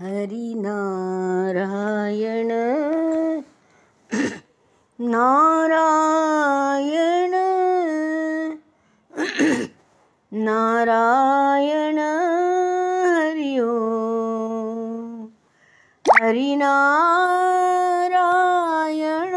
Hari Narayan. Narayan. Narayan Hari ओ। Hari Narayan.